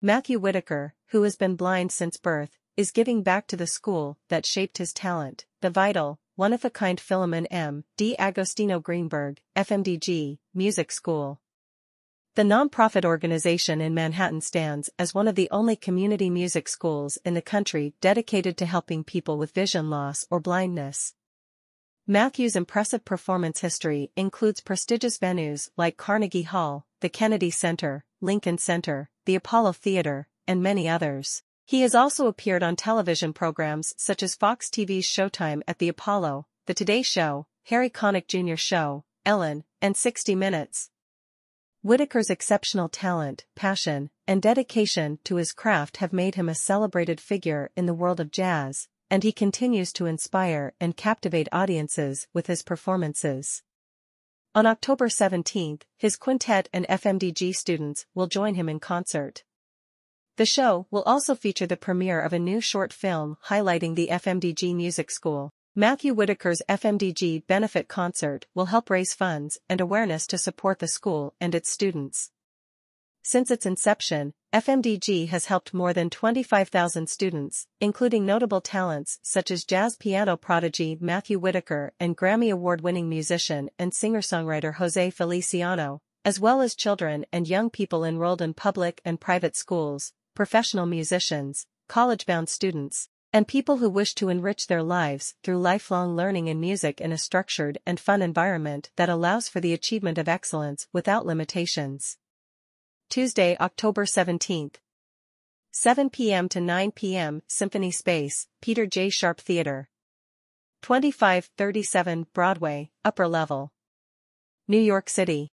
Matthew Whitaker, who has been blind since birth, is giving back to the school that shaped his talent, the vital, one-of-a-kind Philemon M. D. Agostino Greenberg, FMDG, Music School. The nonprofit organization in Manhattan stands as one of the only community music schools in the country dedicated to helping people with vision loss or blindness. Matthew's impressive performance history includes prestigious venues like Carnegie Hall, the Kennedy Center, Lincoln Center, the Apollo Theater, and many others. He has also appeared on television programs such as Fox TV's Showtime at the Apollo, The Today Show, Harry Connick Jr. Show, Ellen, and 60 Minutes. Whitaker's exceptional talent, passion, and dedication to his craft have made him a celebrated figure in the world of jazz, and he continues to inspire and captivate audiences with his performances. On October 17, his quintet and FMDG students will join him in concert. The show will also feature the premiere of a new short film highlighting the FMDG Music School. Matthew Whitaker's FMDG benefit concert will help raise funds and awareness to support the school and its students. Since its inception, FMDG has helped more than 25,000 students, including notable talents such as jazz piano prodigy Matthew Whitaker and Grammy Award-winning musician and singer-songwriter Jose Feliciano, as well as children and young people enrolled in public and private schools, professional musicians, college-bound students, and people who wish to enrich their lives through lifelong learning in music in a structured and fun environment that allows for the achievement of excellence without limitations. Tuesday, October 17th. 7 p.m. to 9 p.m. Symphony Space, Peter J. Sharp Theater. 2537 Broadway, Upper Level. New York City.